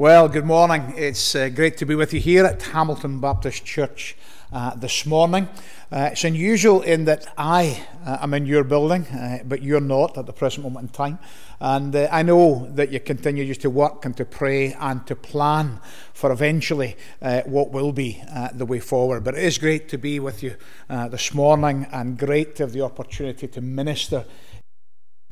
Well, good morning. It's uh, great to be with you here at Hamilton Baptist Church uh, this morning. Uh, it's unusual in that I uh, am in your building, uh, but you're not at the present moment in time. And uh, I know that you continue just to work and to pray and to plan for eventually what will be the way forward. But it is great to be with you this morning and great to have the opportunity to minister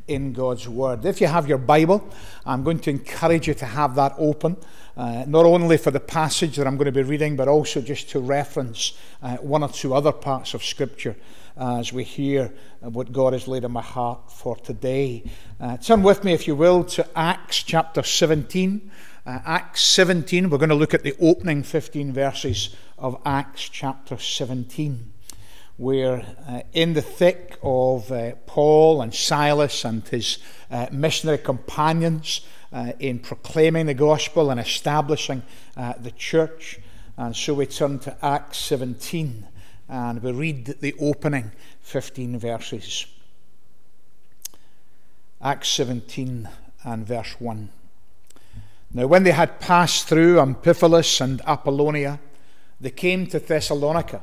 in God's Word. If you have your Bible, I'm going to encourage you to have that open, uh, not only for the passage that I'm going to be reading, but also just to reference uh, one or two other parts of Scripture as we hear what God has laid in my heart for today. Uh, turn with me, if you will, to Acts chapter 17. Uh, Acts 17, we're going to look at the opening 15 verses of Acts chapter 17 where uh, in the thick of uh, Paul and Silas and his uh, missionary companions uh, in proclaiming the gospel and establishing uh, the church. And so we turn to Acts 17 and we read the opening 15 verses. Acts 17 and verse 1. Now, when they had passed through Amphipolis and Apollonia, they came to Thessalonica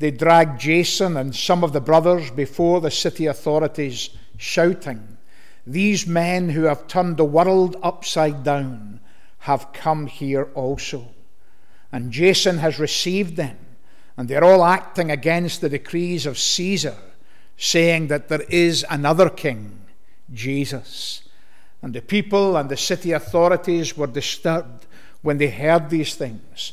they dragged Jason and some of the brothers before the city authorities, shouting, These men who have turned the world upside down have come here also. And Jason has received them, and they're all acting against the decrees of Caesar, saying that there is another king, Jesus. And the people and the city authorities were disturbed when they heard these things.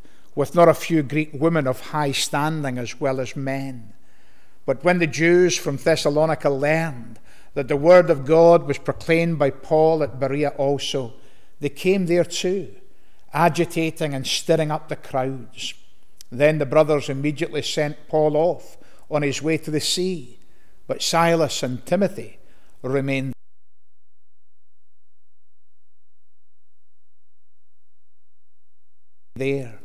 with not a few Greek women of high standing as well as men. But when the Jews from Thessalonica learned that the word of God was proclaimed by Paul at Berea also, they came there too, agitating and stirring up the crowds. Then the brothers immediately sent Paul off on his way to the sea, but Silas and Timothy remained there.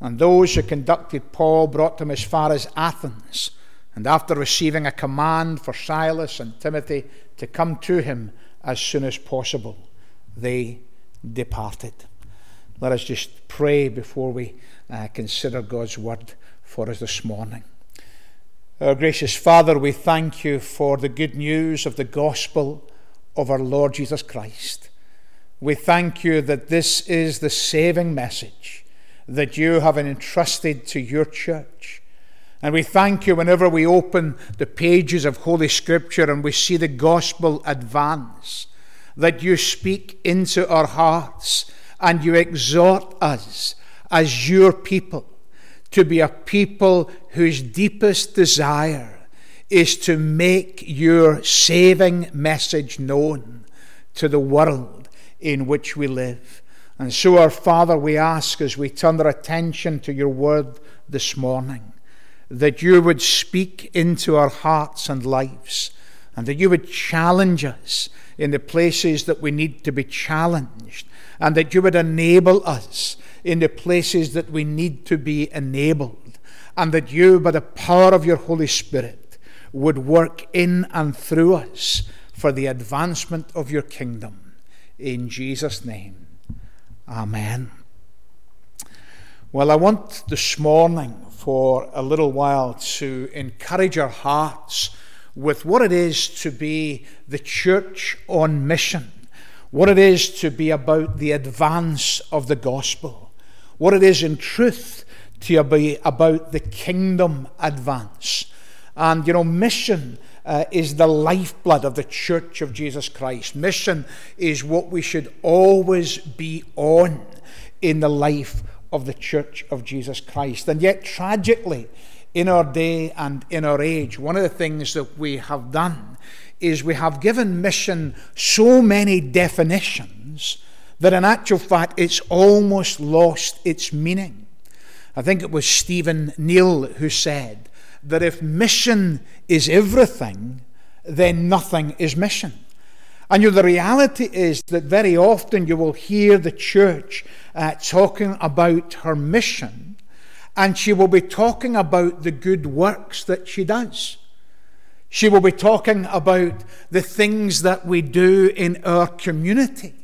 And those who conducted Paul brought him as far as Athens. And after receiving a command for Silas and Timothy to come to him as soon as possible, they departed. Let us just pray before we uh, consider God's word for us this morning. Our gracious Father, we thank you for the good news of the gospel of our Lord Jesus Christ. We thank you that this is the saving message that you have entrusted to your church. And we thank you whenever we open the pages of Holy Scripture and we see the gospel advance, that you speak into our hearts and you exhort us as your people to be a people whose deepest desire is to make your saving message known to the world in which we live. And so, our Father, we ask as we turn our attention to your word this morning, that you would speak into our hearts and lives, and that you would challenge us in the places that we need to be challenged, and that you would enable us in the places that we need to be enabled, and that you, by the power of your Holy Spirit, would work in and through us for the advancement of your kingdom. In Jesus' name, Amen. Well, I want this morning for a little while to encourage our hearts with what it is to be the church on mission, what it is to be about the advance of the gospel, what it is in truth to be about the kingdom advance. And, you know, mission uh, is the lifeblood of the church of Jesus Christ. Mission is what we should always be on in the life of the church of Jesus Christ. And yet, tragically, in our day and in our age, one of the things that we have done is we have given mission so many definitions that in actual fact it's almost lost its meaning. I think it was Stephen Neill who said that if mission is everything, then nothing is mission. And you know, the reality is that very often you will hear the church uh, talking about her mission, and she will be talking about the good works that she does. She will be talking about the things that we do in our community.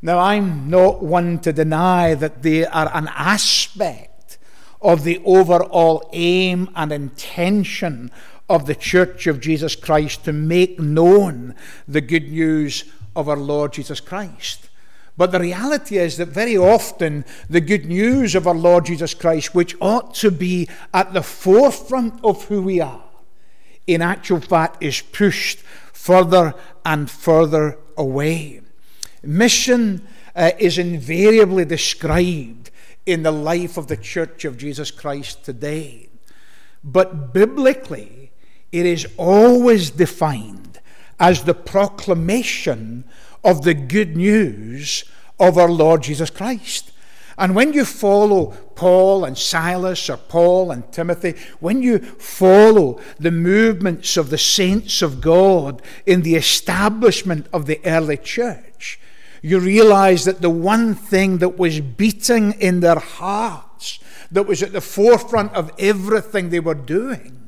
Now, I'm not one to deny that they are an aspect of the overall aim and intention of the Church of Jesus Christ to make known the good news of our Lord Jesus Christ. But the reality is that very often the good news of our Lord Jesus Christ, which ought to be at the forefront of who we are, in actual fact is pushed further and further away. Mission uh, is invariably described in the life of the Church of Jesus Christ today. But biblically, it is always defined as the proclamation of the good news of our Lord Jesus Christ. And when you follow Paul and Silas or Paul and Timothy, when you follow the movements of the saints of God in the establishment of the early church, you realize that the one thing that was beating in their hearts, that was at the forefront of everything they were doing,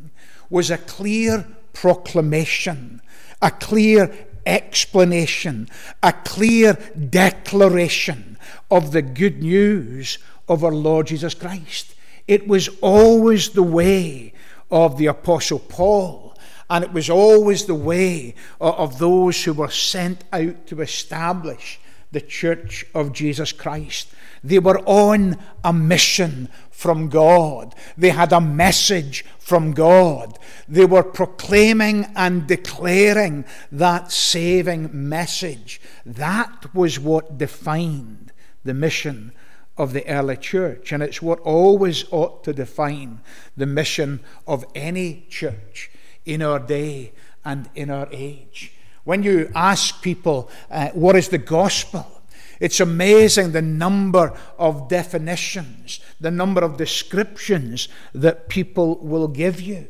was a clear proclamation, a clear explanation, a clear declaration of the good news of our Lord Jesus Christ. It was always the way of the Apostle Paul, and it was always the way of those who were sent out to establish the church of Jesus Christ. They were on a mission from God. They had a message from God. They were proclaiming and declaring that saving message. That was what defined the mission of the early church. And it's what always ought to define the mission of any church in our day and in our age. When you ask people, uh, what is the gospel? It's amazing the number of definitions, the number of descriptions that people will give you.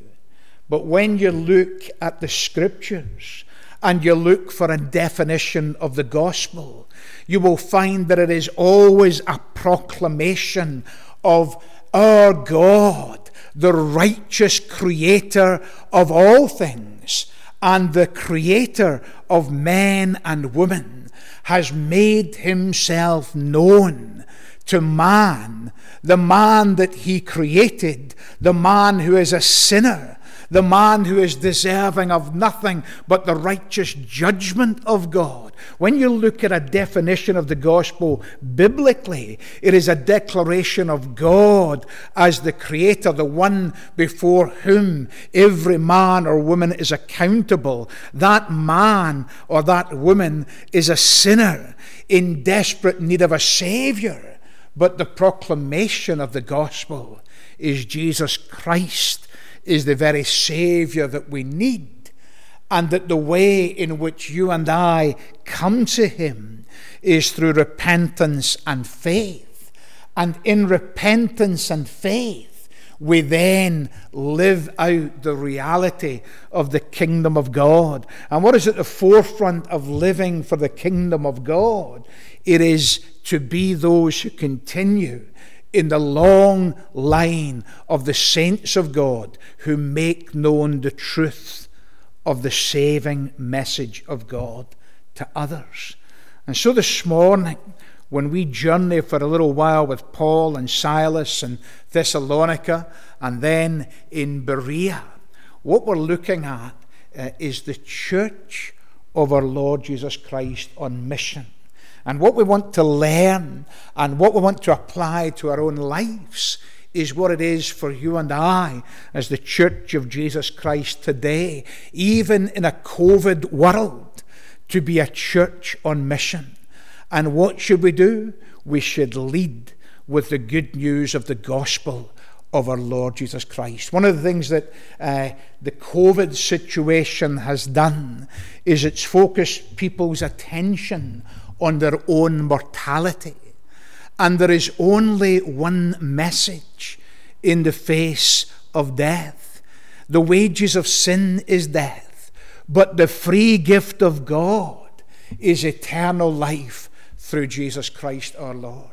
But when you look at the scriptures and you look for a definition of the gospel, you will find that it is always a proclamation of our God, the righteous creator of all things and the creator of men and women has made himself known to man, the man that he created, the man who is a sinner, the man who is deserving of nothing but the righteous judgment of God. When you look at a definition of the gospel biblically, it is a declaration of God as the creator, the one before whom every man or woman is accountable. That man or that woman is a sinner in desperate need of a savior. But the proclamation of the gospel is Jesus Christ is the very Saviour that we need, and that the way in which you and I come to Him is through repentance and faith. And in repentance and faith, we then live out the reality of the kingdom of God. And what is at the forefront of living for the kingdom of God? It is to be those who continue in the long line of the saints of God who make known the truth of the saving message of God to others. And so this morning, when we journey for a little while with Paul and Silas and Thessalonica and then in Berea, what we're looking at uh, is the church of our Lord Jesus Christ on mission. And what we want to learn and what we want to apply to our own lives is what it is for you and I as the Church of Jesus Christ today, even in a COVID world, to be a church on mission. And what should we do? We should lead with the good news of the gospel of our Lord Jesus Christ. One of the things that uh, the COVID situation has done is it's focused people's attention on their own mortality. And there is only one message in the face of death. The wages of sin is death, but the free gift of God is eternal life through Jesus Christ our Lord.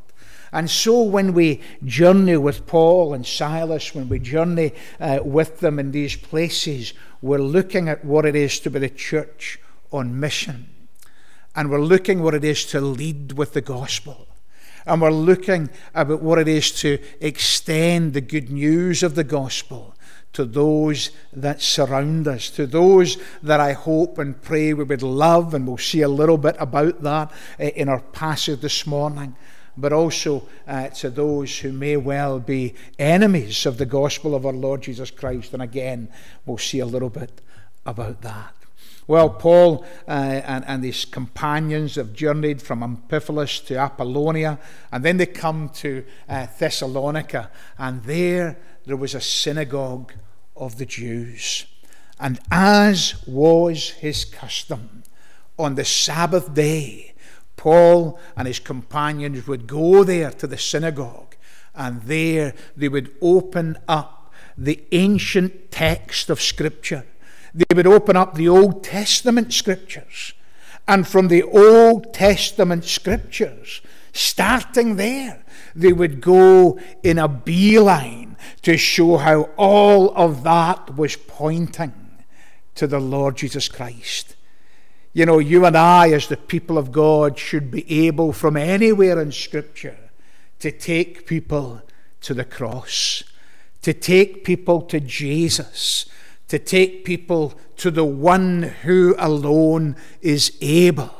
And so, when we journey with Paul and Silas, when we journey uh, with them in these places, we're looking at what it is to be the church on mission. And we're looking what it is to lead with the gospel. And we're looking about what it is to extend the good news of the gospel to those that surround us, to those that I hope and pray we would love. And we'll see a little bit about that eh, in our passage this morning. But also uh, to those who may well be enemies of the gospel of our Lord Jesus Christ. And again, we'll see a little bit about that. Well, Paul uh, and, and his companions have journeyed from Amphipolis to Apollonia, and then they come to uh, Thessalonica, and there there was a synagogue of the Jews. And as was his custom, on the Sabbath day, Paul and his companions would go there to the synagogue, and there they would open up the ancient text of Scripture they would open up the Old Testament scriptures. And from the Old Testament scriptures, starting there, they would go in a beeline to show how all of that was pointing to the Lord Jesus Christ. You know, you and I, as the people of God, should be able from anywhere in Scripture to take people to the cross, to take people to Jesus to take people to the one who alone is able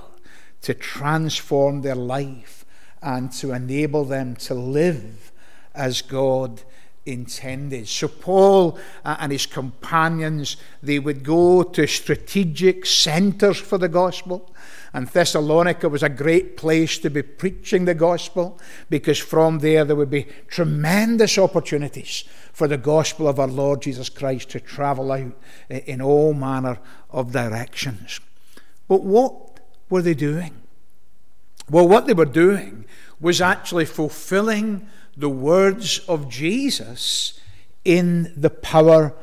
to transform their life and to enable them to live as God intended. So Paul and his companions, they would go to strategic centers for the gospel. And Thessalonica was a great place to be preaching the gospel because from there there would be tremendous opportunities for the gospel of our Lord Jesus Christ to travel out eh, in all manner of directions. But what were they doing? Well, what they were doing was actually fulfilling the words of Jesus in the power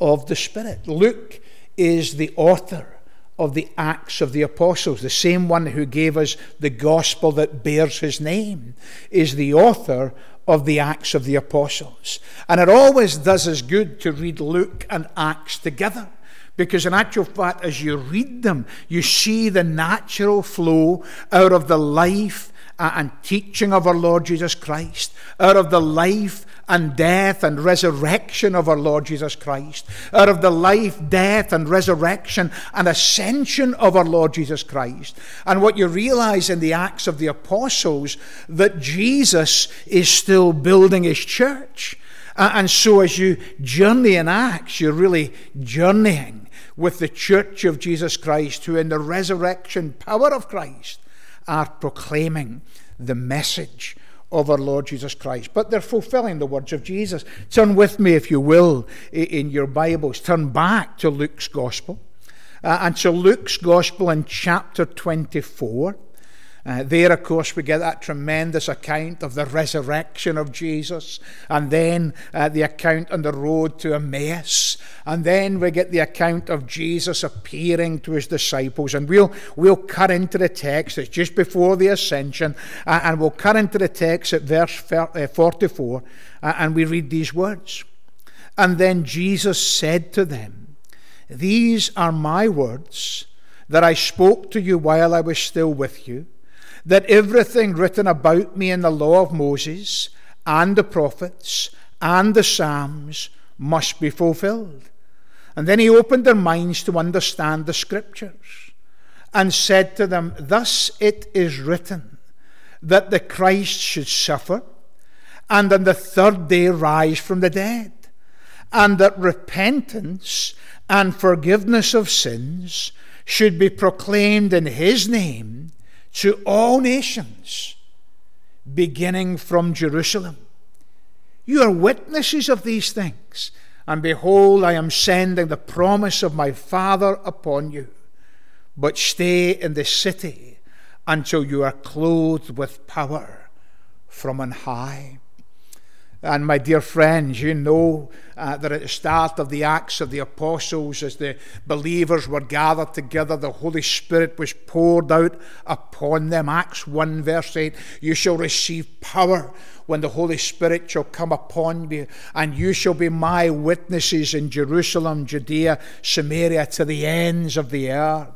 of the Spirit. Luke is the author of the Acts of the Apostles, the same one who gave us the gospel that bears his name, is the author of the Acts of the Apostles. And it always does us good to read Luke and Acts together. Because, in actual fact, as you read them, you see the natural flow out of the life and teaching of our Lord Jesus Christ, out of the life and death and resurrection of our Lord Jesus Christ, out of the life, death, and resurrection and ascension of our Lord Jesus Christ. And what you realize in the Acts of the Apostles, that Jesus is still building his church. And so as you journey in Acts, you're really journeying with the church of Jesus Christ, who in the resurrection power of Christ are proclaiming the message of our Lord Jesus Christ. But they're fulfilling the words of Jesus. Turn with me, if you will, in your Bibles. Turn back to Luke's Gospel. Uh, and to Luke's Gospel in chapter 24. Uh, there, of course, we get that tremendous account of the resurrection of Jesus, and then uh, the account on the road to Emmaus, and then we get the account of Jesus appearing to his disciples. And we'll, we'll cut into the text, it's just before the ascension, uh, and we'll cut into the text at verse uh, 44, uh, and we read these words. And then Jesus said to them, These are my words that I spoke to you while I was still with you, that everything written about me in the law of Moses and the prophets and the Psalms must be fulfilled. And then he opened their minds to understand the scriptures and said to them, Thus it is written that the Christ should suffer and on the third day rise from the dead, and that repentance and forgiveness of sins should be proclaimed in his name to all nations, beginning from Jerusalem. You are witnesses of these things. And behold, I am sending the promise of my Father upon you. But stay in the city until you are clothed with power from on high. And my dear friends, you know uh, that at the start of the Acts of the Apostles, as the believers were gathered together, the Holy Spirit was poured out upon them. Acts 1, verse 8 You shall receive power when the Holy Spirit shall come upon you, and you shall be my witnesses in Jerusalem, Judea, Samaria, to the ends of the earth.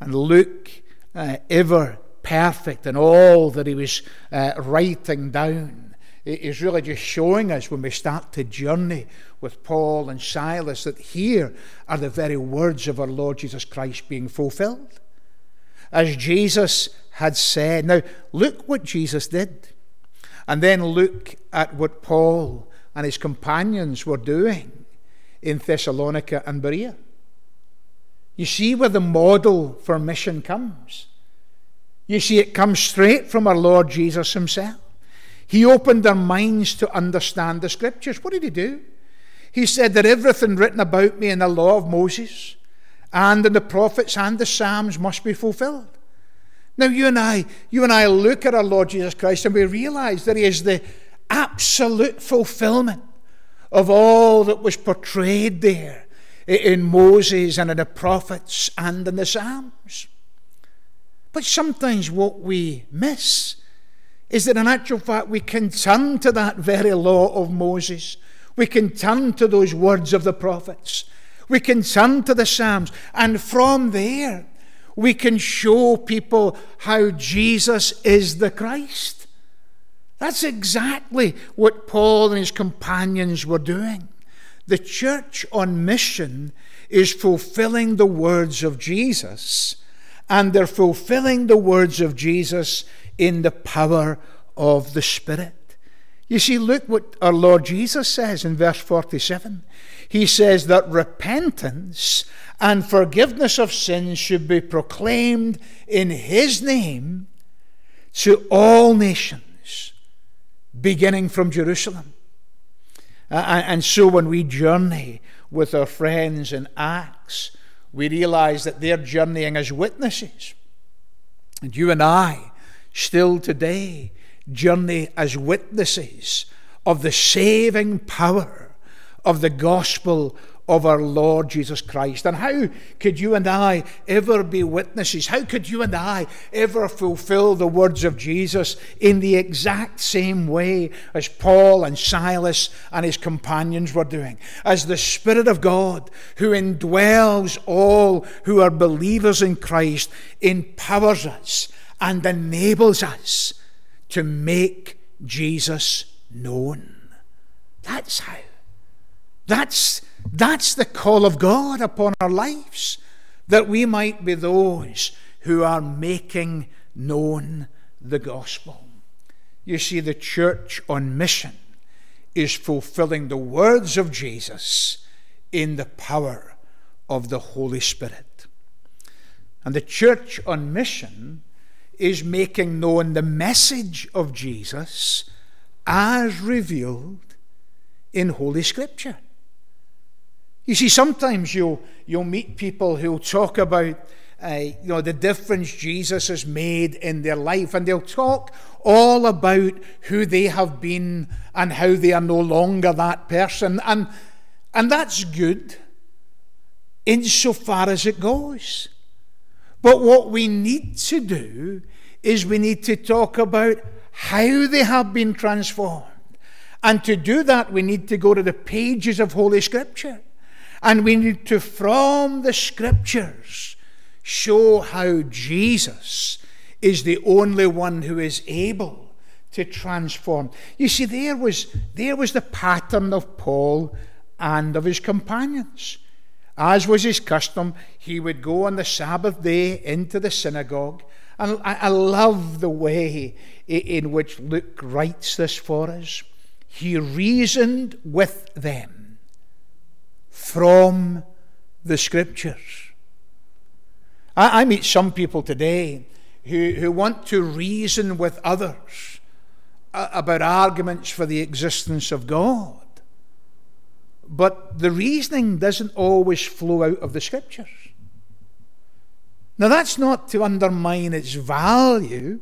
And Luke, uh, ever perfect in all that he was uh, writing down is really just showing us when we start to journey with Paul and Silas that here are the very words of our Lord Jesus Christ being fulfilled. As Jesus had said. Now, look what Jesus did. And then look at what Paul and his companions were doing in Thessalonica and Berea. You see where the model for mission comes. You see, it comes straight from our Lord Jesus himself. He opened their minds to understand the scriptures. What did he do? He said that everything written about me in the law of Moses and in the prophets and the Psalms must be fulfilled. Now, you and I, you and I look at our Lord Jesus Christ and we realize that He is the absolute fulfillment of all that was portrayed there in Moses and in the prophets and in the Psalms. But sometimes what we miss is that in actual fact we can turn to that very law of Moses. We can turn to those words of the prophets. We can turn to the Psalms. And from there, we can show people how Jesus is the Christ. That's exactly what Paul and his companions were doing. The church on mission is fulfilling the words of Jesus, and they're fulfilling the words of Jesus in the power of the Spirit. You see, look what our Lord Jesus says in verse 47. He says that repentance and forgiveness of sins should be proclaimed in His name to all nations, beginning from Jerusalem. Uh, and so when we journey with our friends in Acts, we realize that they're journeying as witnesses. And you and I still today journey as witnesses of the saving power of the gospel of our Lord Jesus Christ. And how could you and I ever be witnesses? How could you and I ever fulfill the words of Jesus in the exact same way as Paul and Silas and his companions were doing? As the Spirit of God, who indwells all who are believers in Christ, empowers us and enables us to make Jesus known. That's how. That's, that's the call of God upon our lives, that we might be those who are making known the gospel. You see, the church on mission is fulfilling the words of Jesus in the power of the Holy Spirit. And the church on mission is making known the message of Jesus as revealed in Holy Scripture. You see, sometimes you'll, you'll meet people who'll talk about uh, you know, the difference Jesus has made in their life, and they'll talk all about who they have been and how they are no longer that person. And And that's good insofar as it goes. But what we need to do is we need to talk about how they have been transformed. And to do that, we need to go to the pages of Holy Scripture. And we need to, from the Scriptures, show how Jesus is the only one who is able to transform. You see, there was, there was the pattern of Paul and of his companions. As was his custom, he would go on the Sabbath day into the synagogue. And I love the way in which Luke writes this for us. He reasoned with them from the Scriptures. I, meet some people today who, who want to reason with others about arguments for the existence of God. But the reasoning doesn't always flow out of the scriptures. Now, that's not to undermine its value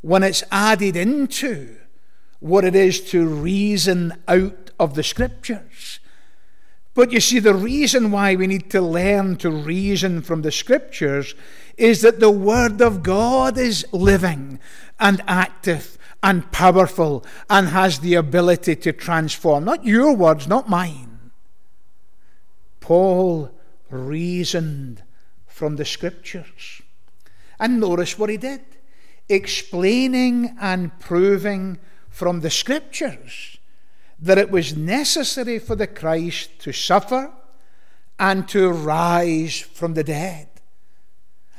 when it's added into what it is to reason out of the scriptures. But you see, the reason why we need to learn to reason from the scriptures is that the Word of God is living and active and powerful and has the ability to transform. Not your words, not mine. Paul reasoned from the scriptures. And notice what he did explaining and proving from the scriptures that it was necessary for the Christ to suffer and to rise from the dead.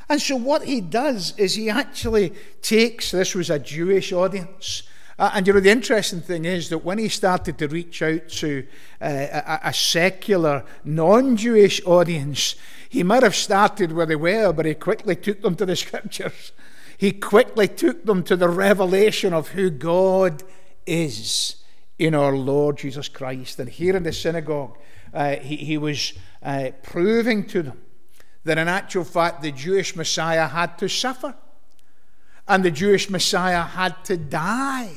And so, what he does is he actually takes this was a Jewish audience. Uh, and you know, the interesting thing is that when he started to reach out to uh, a, a secular, non Jewish audience, he might have started where they were, but he quickly took them to the scriptures. He quickly took them to the revelation of who God is in our Lord Jesus Christ. And here in the synagogue, uh, he, he, was uh, proving to them that in actual fact the Jewish Messiah had to suffer and the Jewish Messiah had to die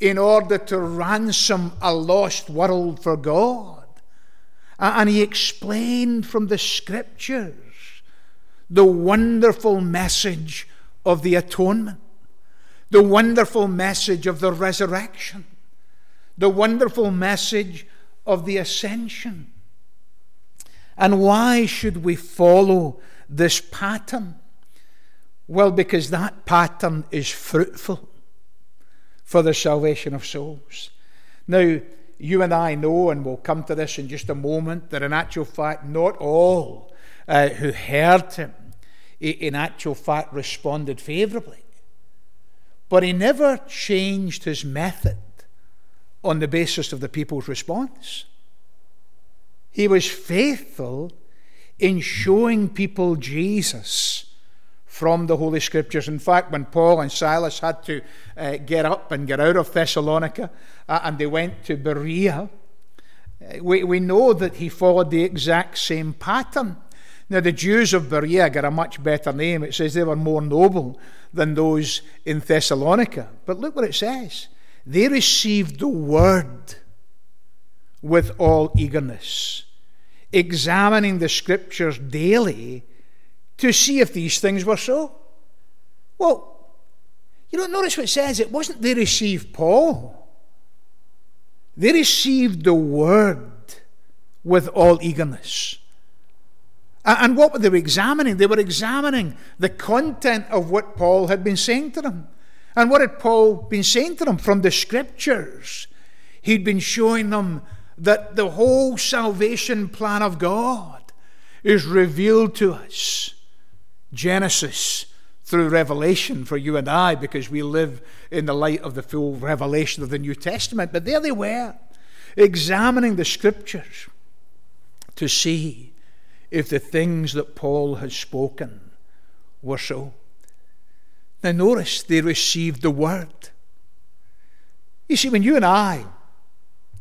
in order to ransom a lost world for God. And he explained from the scriptures the wonderful message of the atonement, the wonderful message of the resurrection, the wonderful message of the ascension. And why should we follow this pattern? Well, because that pattern is fruitful for the salvation of souls. Now, you and I know, and we'll come to this in just a moment, that in actual fact, not all uh, who heard him, in actual fact, responded favourably. But he never changed his method on the basis of the people's response. He was faithful in showing people Jesus from the Holy Scriptures. In fact, when Paul and Silas had to uh, get up and get out of Thessalonica uh, and they went to Berea, uh, we, we know that he followed the exact same pattern. Now, the Jews of Berea got a much better name. It says they were more noble than those in Thessalonica. But look what it says they received the word with all eagerness examining the scriptures daily to see if these things were so. Well, you don't notice what it says. It wasn't they received Paul, they received the word with all eagerness. And what were they examining? They were examining the content of what Paul had been saying to them. And what had Paul been saying to them from the scriptures? He'd been showing them that the whole salvation plan of God is revealed to us. Genesis through Revelation for you and I, because we live in the light of the full revelation of the New Testament. But there they were, examining the scriptures to see if the things that Paul had spoken were so. Now, notice they received the word. You see, when you and I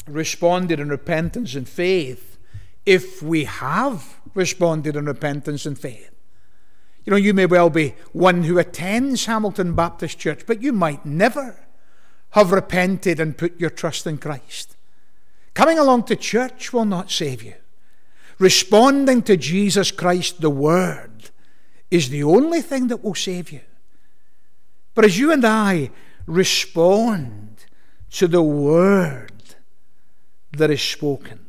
responded in repentance and faith if we have responded in repentance and faith. You know, you may well be one who attends Hamilton Baptist Church, but you might never have repented and put your trust in Christ. Coming along to church will not save you. Responding to Jesus Christ, the Word, is the only thing that will save you. But as you and I respond to the Word that is spoken,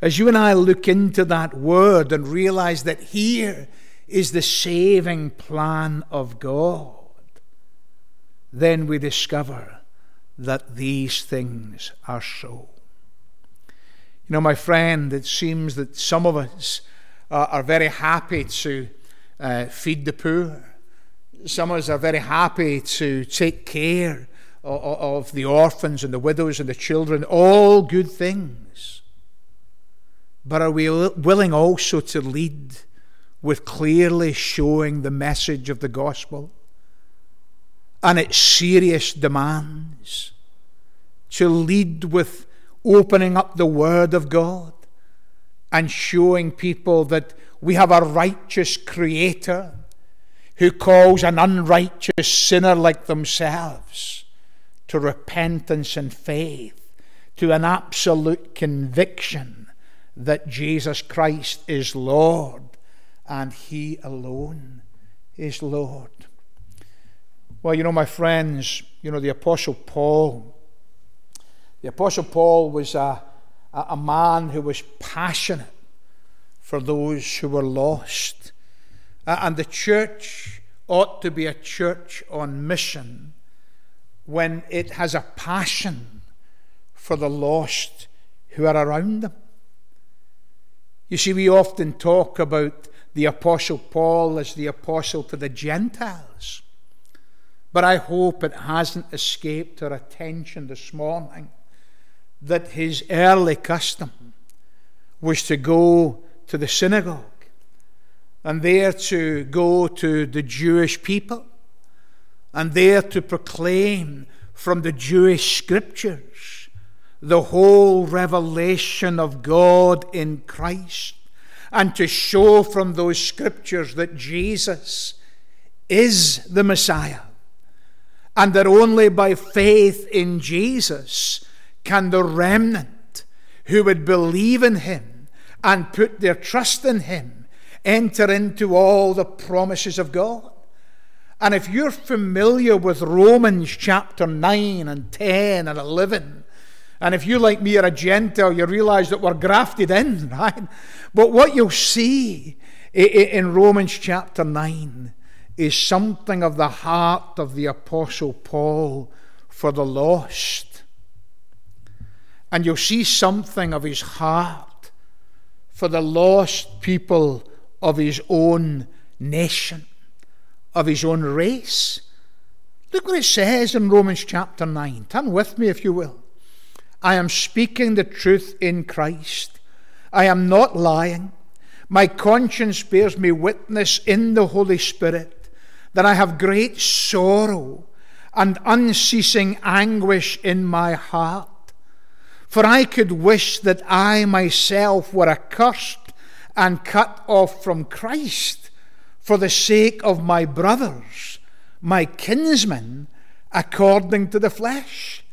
as you and I look into that Word and realize that here is the saving plan of God, then we discover that these things are so. You know, my friend, it seems that some of us uh, are very happy to uh, feed the poor. Some of us are very happy to take care of, of the orphans and the widows and the children. All good things. But are we willing also to lead with clearly showing the message of the gospel and its serious demands? To lead with opening up the Word of God and showing people that we have a righteous Creator who calls an unrighteous sinner like themselves to repentance and faith, to an absolute conviction that Jesus Christ is Lord and He alone is Lord. Well, you know, my friends, you know, the Apostle Paul the Apostle Paul was a, a man who was passionate for those who were lost. Uh, and the church ought to be a church on mission when it has a passion for the lost who are around them. You see, we often talk about the Apostle Paul as the apostle to the Gentiles. But I hope it hasn't escaped our attention this morning that his early custom was to go to the synagogue and there to go to the Jewish people and there to proclaim from the Jewish scriptures the whole revelation of God in Christ and to show from those scriptures that Jesus is the Messiah and that only by faith in Jesus can the remnant who would believe in him and put their trust in him enter into all the promises of God? And if you're familiar with Romans chapter 9 and 10 and 11, and if you, like me, are a Gentile, you realize that we're grafted in, right? But what you'll see in Romans chapter 9 is something of the heart of the Apostle Paul for the lost and you'll see something of his heart for the lost people of his own nation, of his own race. Look what it says in Romans chapter 9. Turn with me, if you will. I am speaking the truth in Christ. I am not lying. My conscience bears me witness in the Holy Spirit that I have great sorrow and unceasing anguish in my heart. For I could wish that I myself were accursed and cut off from Christ for the sake of my brothers, my kinsmen, according to the flesh.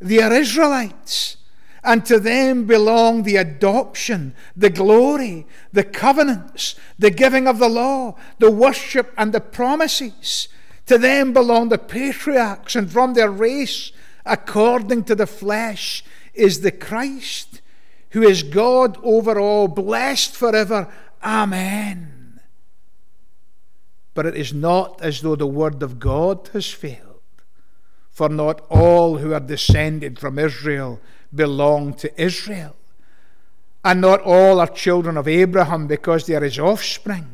They are Israelites, and to them belong the adoption, the glory, the covenants, the giving of the law, the worship, and the promises. To them belong the patriarchs, and from their race, according to the flesh, is the Christ, who is God over all, blessed forever. Amen. But it is not as though the word of God has failed. For not all who are descended from Israel belong to Israel. And not all are children of Abraham because they are his offspring.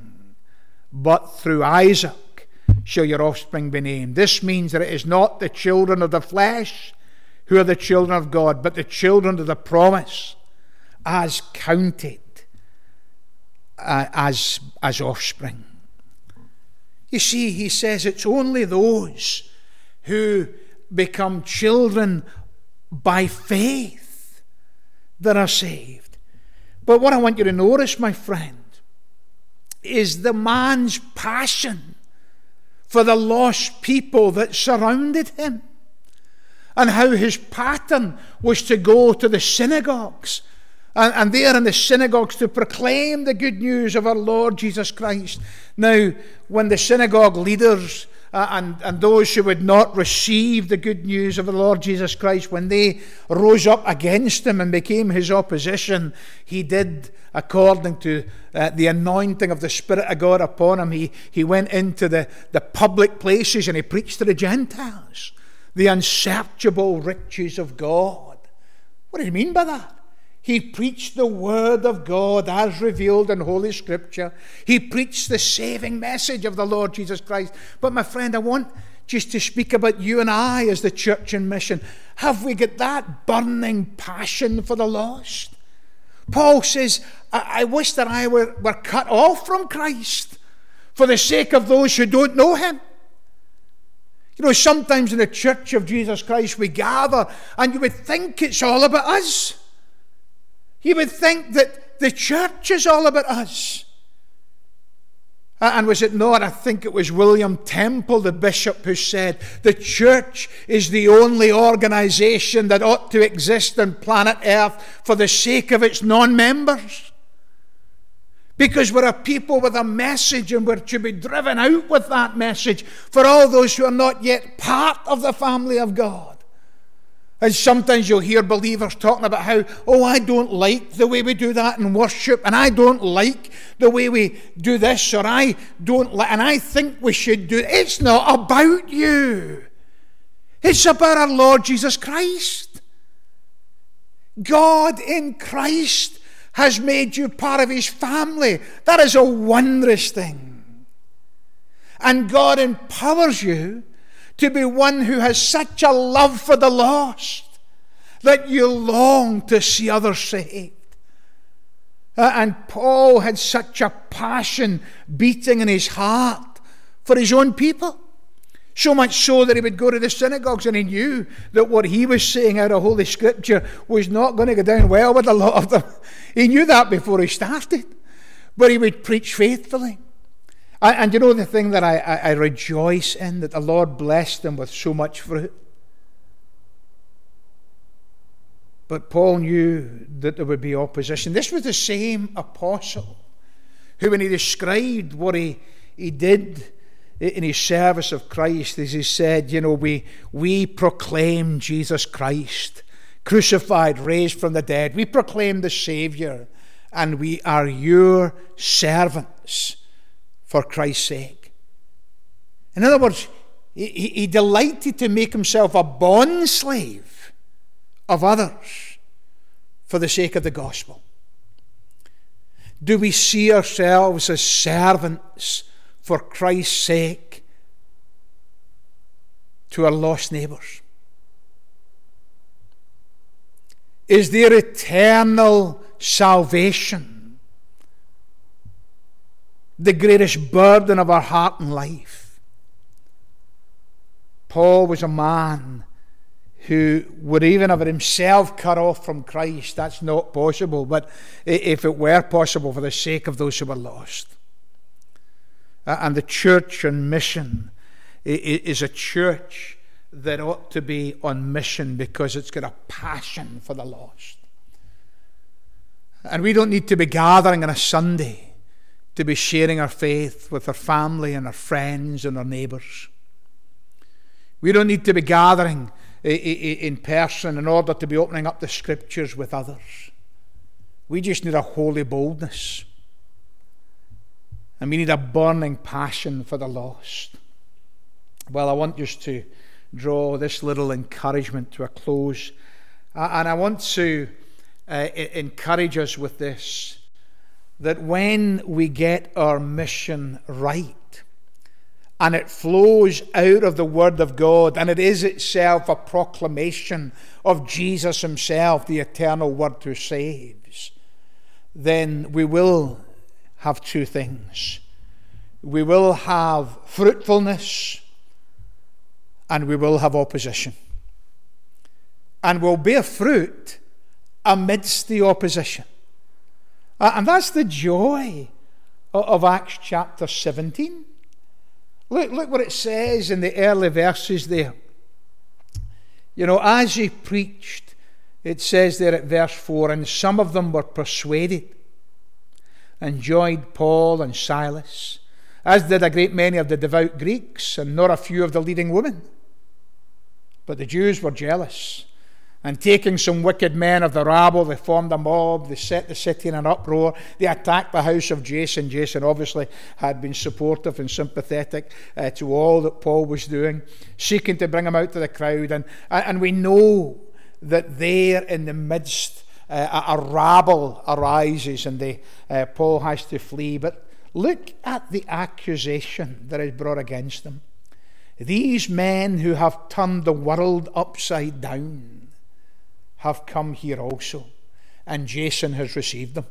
But through Isaac shall your offspring be named. This means that it is not the children of the flesh who are the children of God, but the children of the promise, as counted uh, as, as offspring. You see, he says it's only those who become children by faith that are saved. But what I want you to notice, my friend, is the man's passion for the lost people that surrounded him. and how his pattern was to go to the synagogues and, and there in the synagogues to proclaim the good news of our Lord Jesus Christ. Now, when the synagogue leaders uh, and, and those who would not receive the good news of the Lord Jesus Christ, when they rose up against him and became his opposition, he did according to uh, the anointing of the Spirit of God upon him. He, he went into the, the public places and he preached to the Gentiles the unsearchable riches of God. What do you mean by that? He preached the Word of God as revealed in Holy Scripture. He preached the saving message of the Lord Jesus Christ. But, my friend, I want just to speak about you and I as the church in mission. Have we got that burning passion for the lost? Paul says, I, I wish that I were, were cut off from Christ for the sake of those who don't know Him. You know, sometimes in the church of Jesus Christ we gather and you would think it's all about us. You would think that the church is all about us. And was it not? I think it was William Temple, the bishop, who said the church is the only organization that ought to exist on planet Earth for the sake of its non members. Because we're a people with a message and we're to be driven out with that message for all those who are not yet part of the family of God. And sometimes you'll hear believers talking about how, oh, I don't like the way we do that in worship, and I don't like the way we do this, or I don't like, and I think we should do it. It's not about you, it's about our Lord Jesus Christ. God in Christ has made you part of his family. That is a wondrous thing. And God empowers you to be one who has such a love for the lost that you long to see others saved. Uh, and Paul had such a passion beating in his heart for his own people. So much so that he would go to the synagogues and he knew that what he was saying out of Holy Scripture was not going to go down well with a lot of them. He knew that before he started. But he would preach faithfully. And, and you know the thing that I, I, I rejoice in, that the Lord blessed them with so much fruit. But Paul knew that there would be opposition. This was the same apostle who, when he described what he, he did in his service of Christ, as he said, you know, we, we proclaim Jesus Christ, crucified, raised from the dead. We proclaim the Saviour, and we are your servants for Christ's sake. In other words, he, he delighted to make himself a bond slave of others for the sake of the gospel. Do we see ourselves as servants for Christ's sake to our lost neighbours? Is their eternal salvation the greatest burden of our heart and life. Paul was a man who would even have himself cut off from Christ. That's not possible, but if it were possible for the sake of those who were lost. And the church and mission is a church that ought to be on mission because it's got a passion for the lost. And we don't need to be gathering on a Sunday to be sharing our faith with our family and our friends and our neighbours. We don't need to be gathering in person in order to be opening up the scriptures with others. We just need a holy boldness. And we need a burning passion for the lost. Well, I want just to draw this little encouragement to a close. And I want to uh, encourage us with this that when we get our mission right, and it flows out of the Word of God, and it is itself a proclamation of Jesus Himself, the eternal Word who saves, then we will have two things. We will have fruitfulness, and we will have opposition. And we'll bear fruit amidst the opposition. Uh, and that's the joy of Acts chapter 17. Look, look what it says in the early verses there. You know, as he preached, it says there at verse 4 and some of them were persuaded and joined Paul and Silas, as did a great many of the devout Greeks and not a few of the leading women. But the Jews were jealous and taking some wicked men of the rabble, they formed a mob, they set the city in an uproar, they attacked the house of Jason. Jason obviously had been supportive and sympathetic uh, to all that Paul was doing, seeking to bring him out to the crowd. And, and we know that there in the midst, uh, a, rabble arises and they, uh, Paul has to flee. But look at the accusation that is brought against them. These men who have turned the world upside down have come here also, and Jason has received them.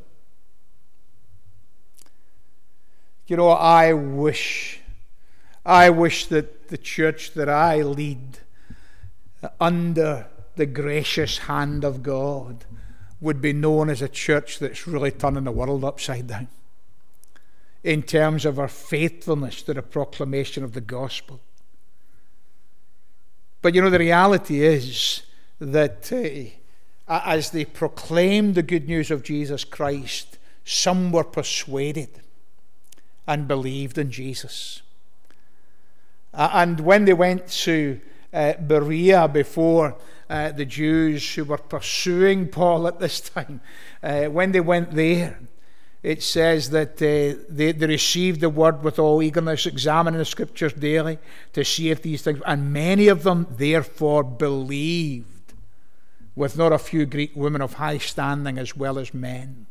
You know, I wish, I wish that the church that I lead under the gracious hand of God would be known as a church that's really turning the world upside down in terms of our faithfulness to the proclamation of the gospel. But you know, the reality is that uh, as they proclaimed the good news of Jesus Christ, some were persuaded and believed in Jesus. and when they went to uh, Berea before uh, the Jews who were pursuing Paul at this time, uh, when they went there, it says that uh, they, they received the word with all eagerness, examining the scriptures daily to see if these things, and many of them therefore believed with not a few Greek women of high standing as well as men.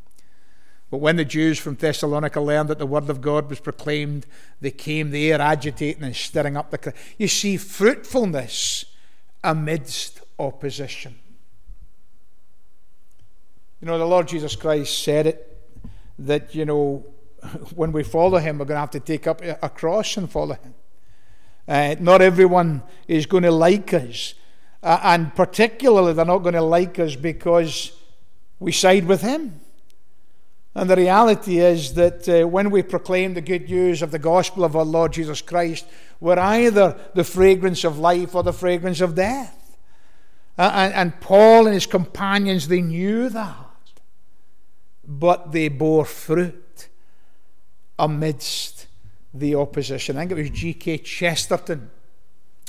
But when the Jews from Thessalonica learned that the word of God was proclaimed, they came there agitating and stirring up the crowd. You see, fruitfulness amidst opposition. You know, the Lord Jesus Christ said it that, you know, when we follow him, we're going to have to take up a cross and follow him. Uh, not everyone is going to like us. Uh, and particularly, they're not going to like us because we side with him. And the reality is that uh, when we proclaim the good news of the gospel of our Lord Jesus Christ, we're either the fragrance of life or the fragrance of death. Uh, and, and Paul and his companions, they knew that. But they bore fruit amidst the opposition. I think it was G.K. Chesterton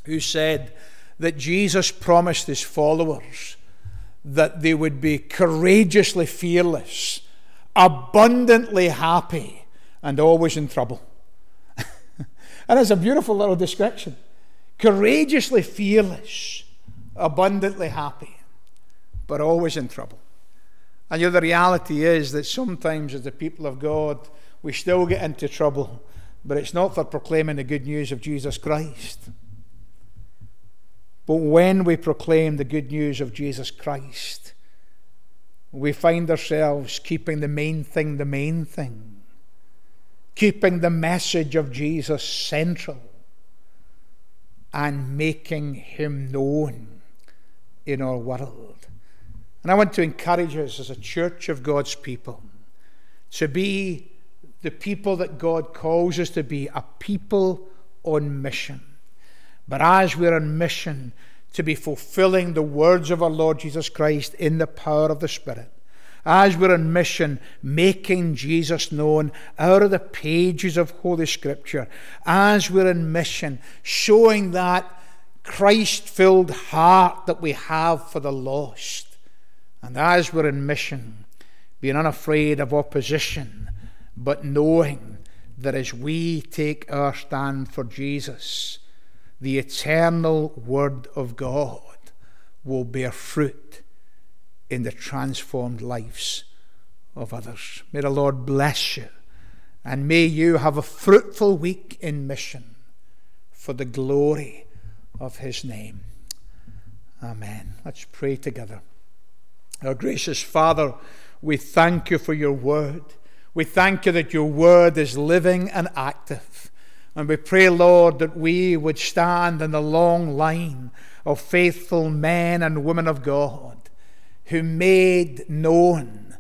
who said, that Jesus promised his followers that they would be courageously fearless, abundantly happy, and always in trouble. and it's a beautiful little description. Courageously fearless, abundantly happy, but always in trouble. And you know, the reality is that sometimes, as the people of God, we still get into trouble, but it's not for proclaiming the good news of Jesus Christ. But when we proclaim the good news of Jesus Christ, we find ourselves keeping the main thing the main thing, keeping the message of Jesus central, and making him known in our world. And I want to encourage us as a church of God's people to be the people that God calls us to be, a people on mission but as we're on mission to be fulfilling the words of our Lord Jesus Christ in the power of the Spirit, as we're on mission making Jesus known out of the pages of Holy Scripture, as we're on mission showing that Christ filled heart that we have for the lost, and as we're in mission, being unafraid of opposition, but knowing that as we take our stand for Jesus, the eternal Word of God will bear fruit in the transformed lives of others. May the Lord bless you, and may you have a fruitful week in mission for the glory of His name. Amen. Let's pray together. Our gracious Father, we thank you for your word. We thank you that your word is living and active. And we pray, Lord, that we would stand in the long line of faithful men and women of God who made known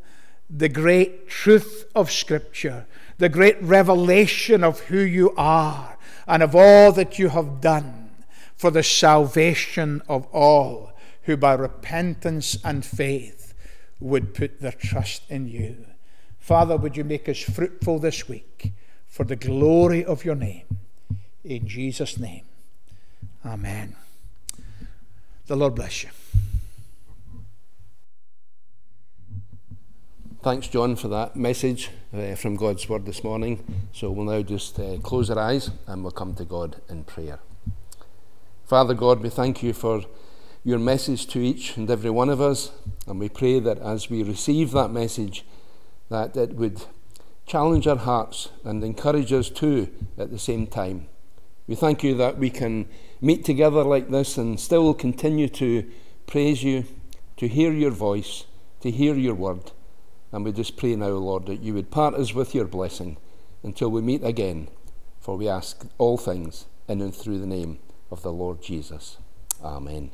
the great truth of Scripture, the great revelation of who you are and of all that you have done for the salvation of all who by repentance and faith would put their trust in you. Father, would you make us fruitful this week for the glory of your name? In Jesus' name, Amen. The Lord bless you. Thanks, John, for that message uh, from God's Word this morning. So we'll now just uh, close our eyes and we'll come to God in prayer. Father God, we thank you for your message to each and every one of us, and we pray that as we receive that message, that it would challenge our hearts and encourage us too at the same time. We thank you that we can meet together like this and still continue to praise you, to hear your voice, to hear your word. And we just pray now, Lord, that you would part us with your blessing until we meet again. For we ask all things in and through the name of the Lord Jesus. Amen.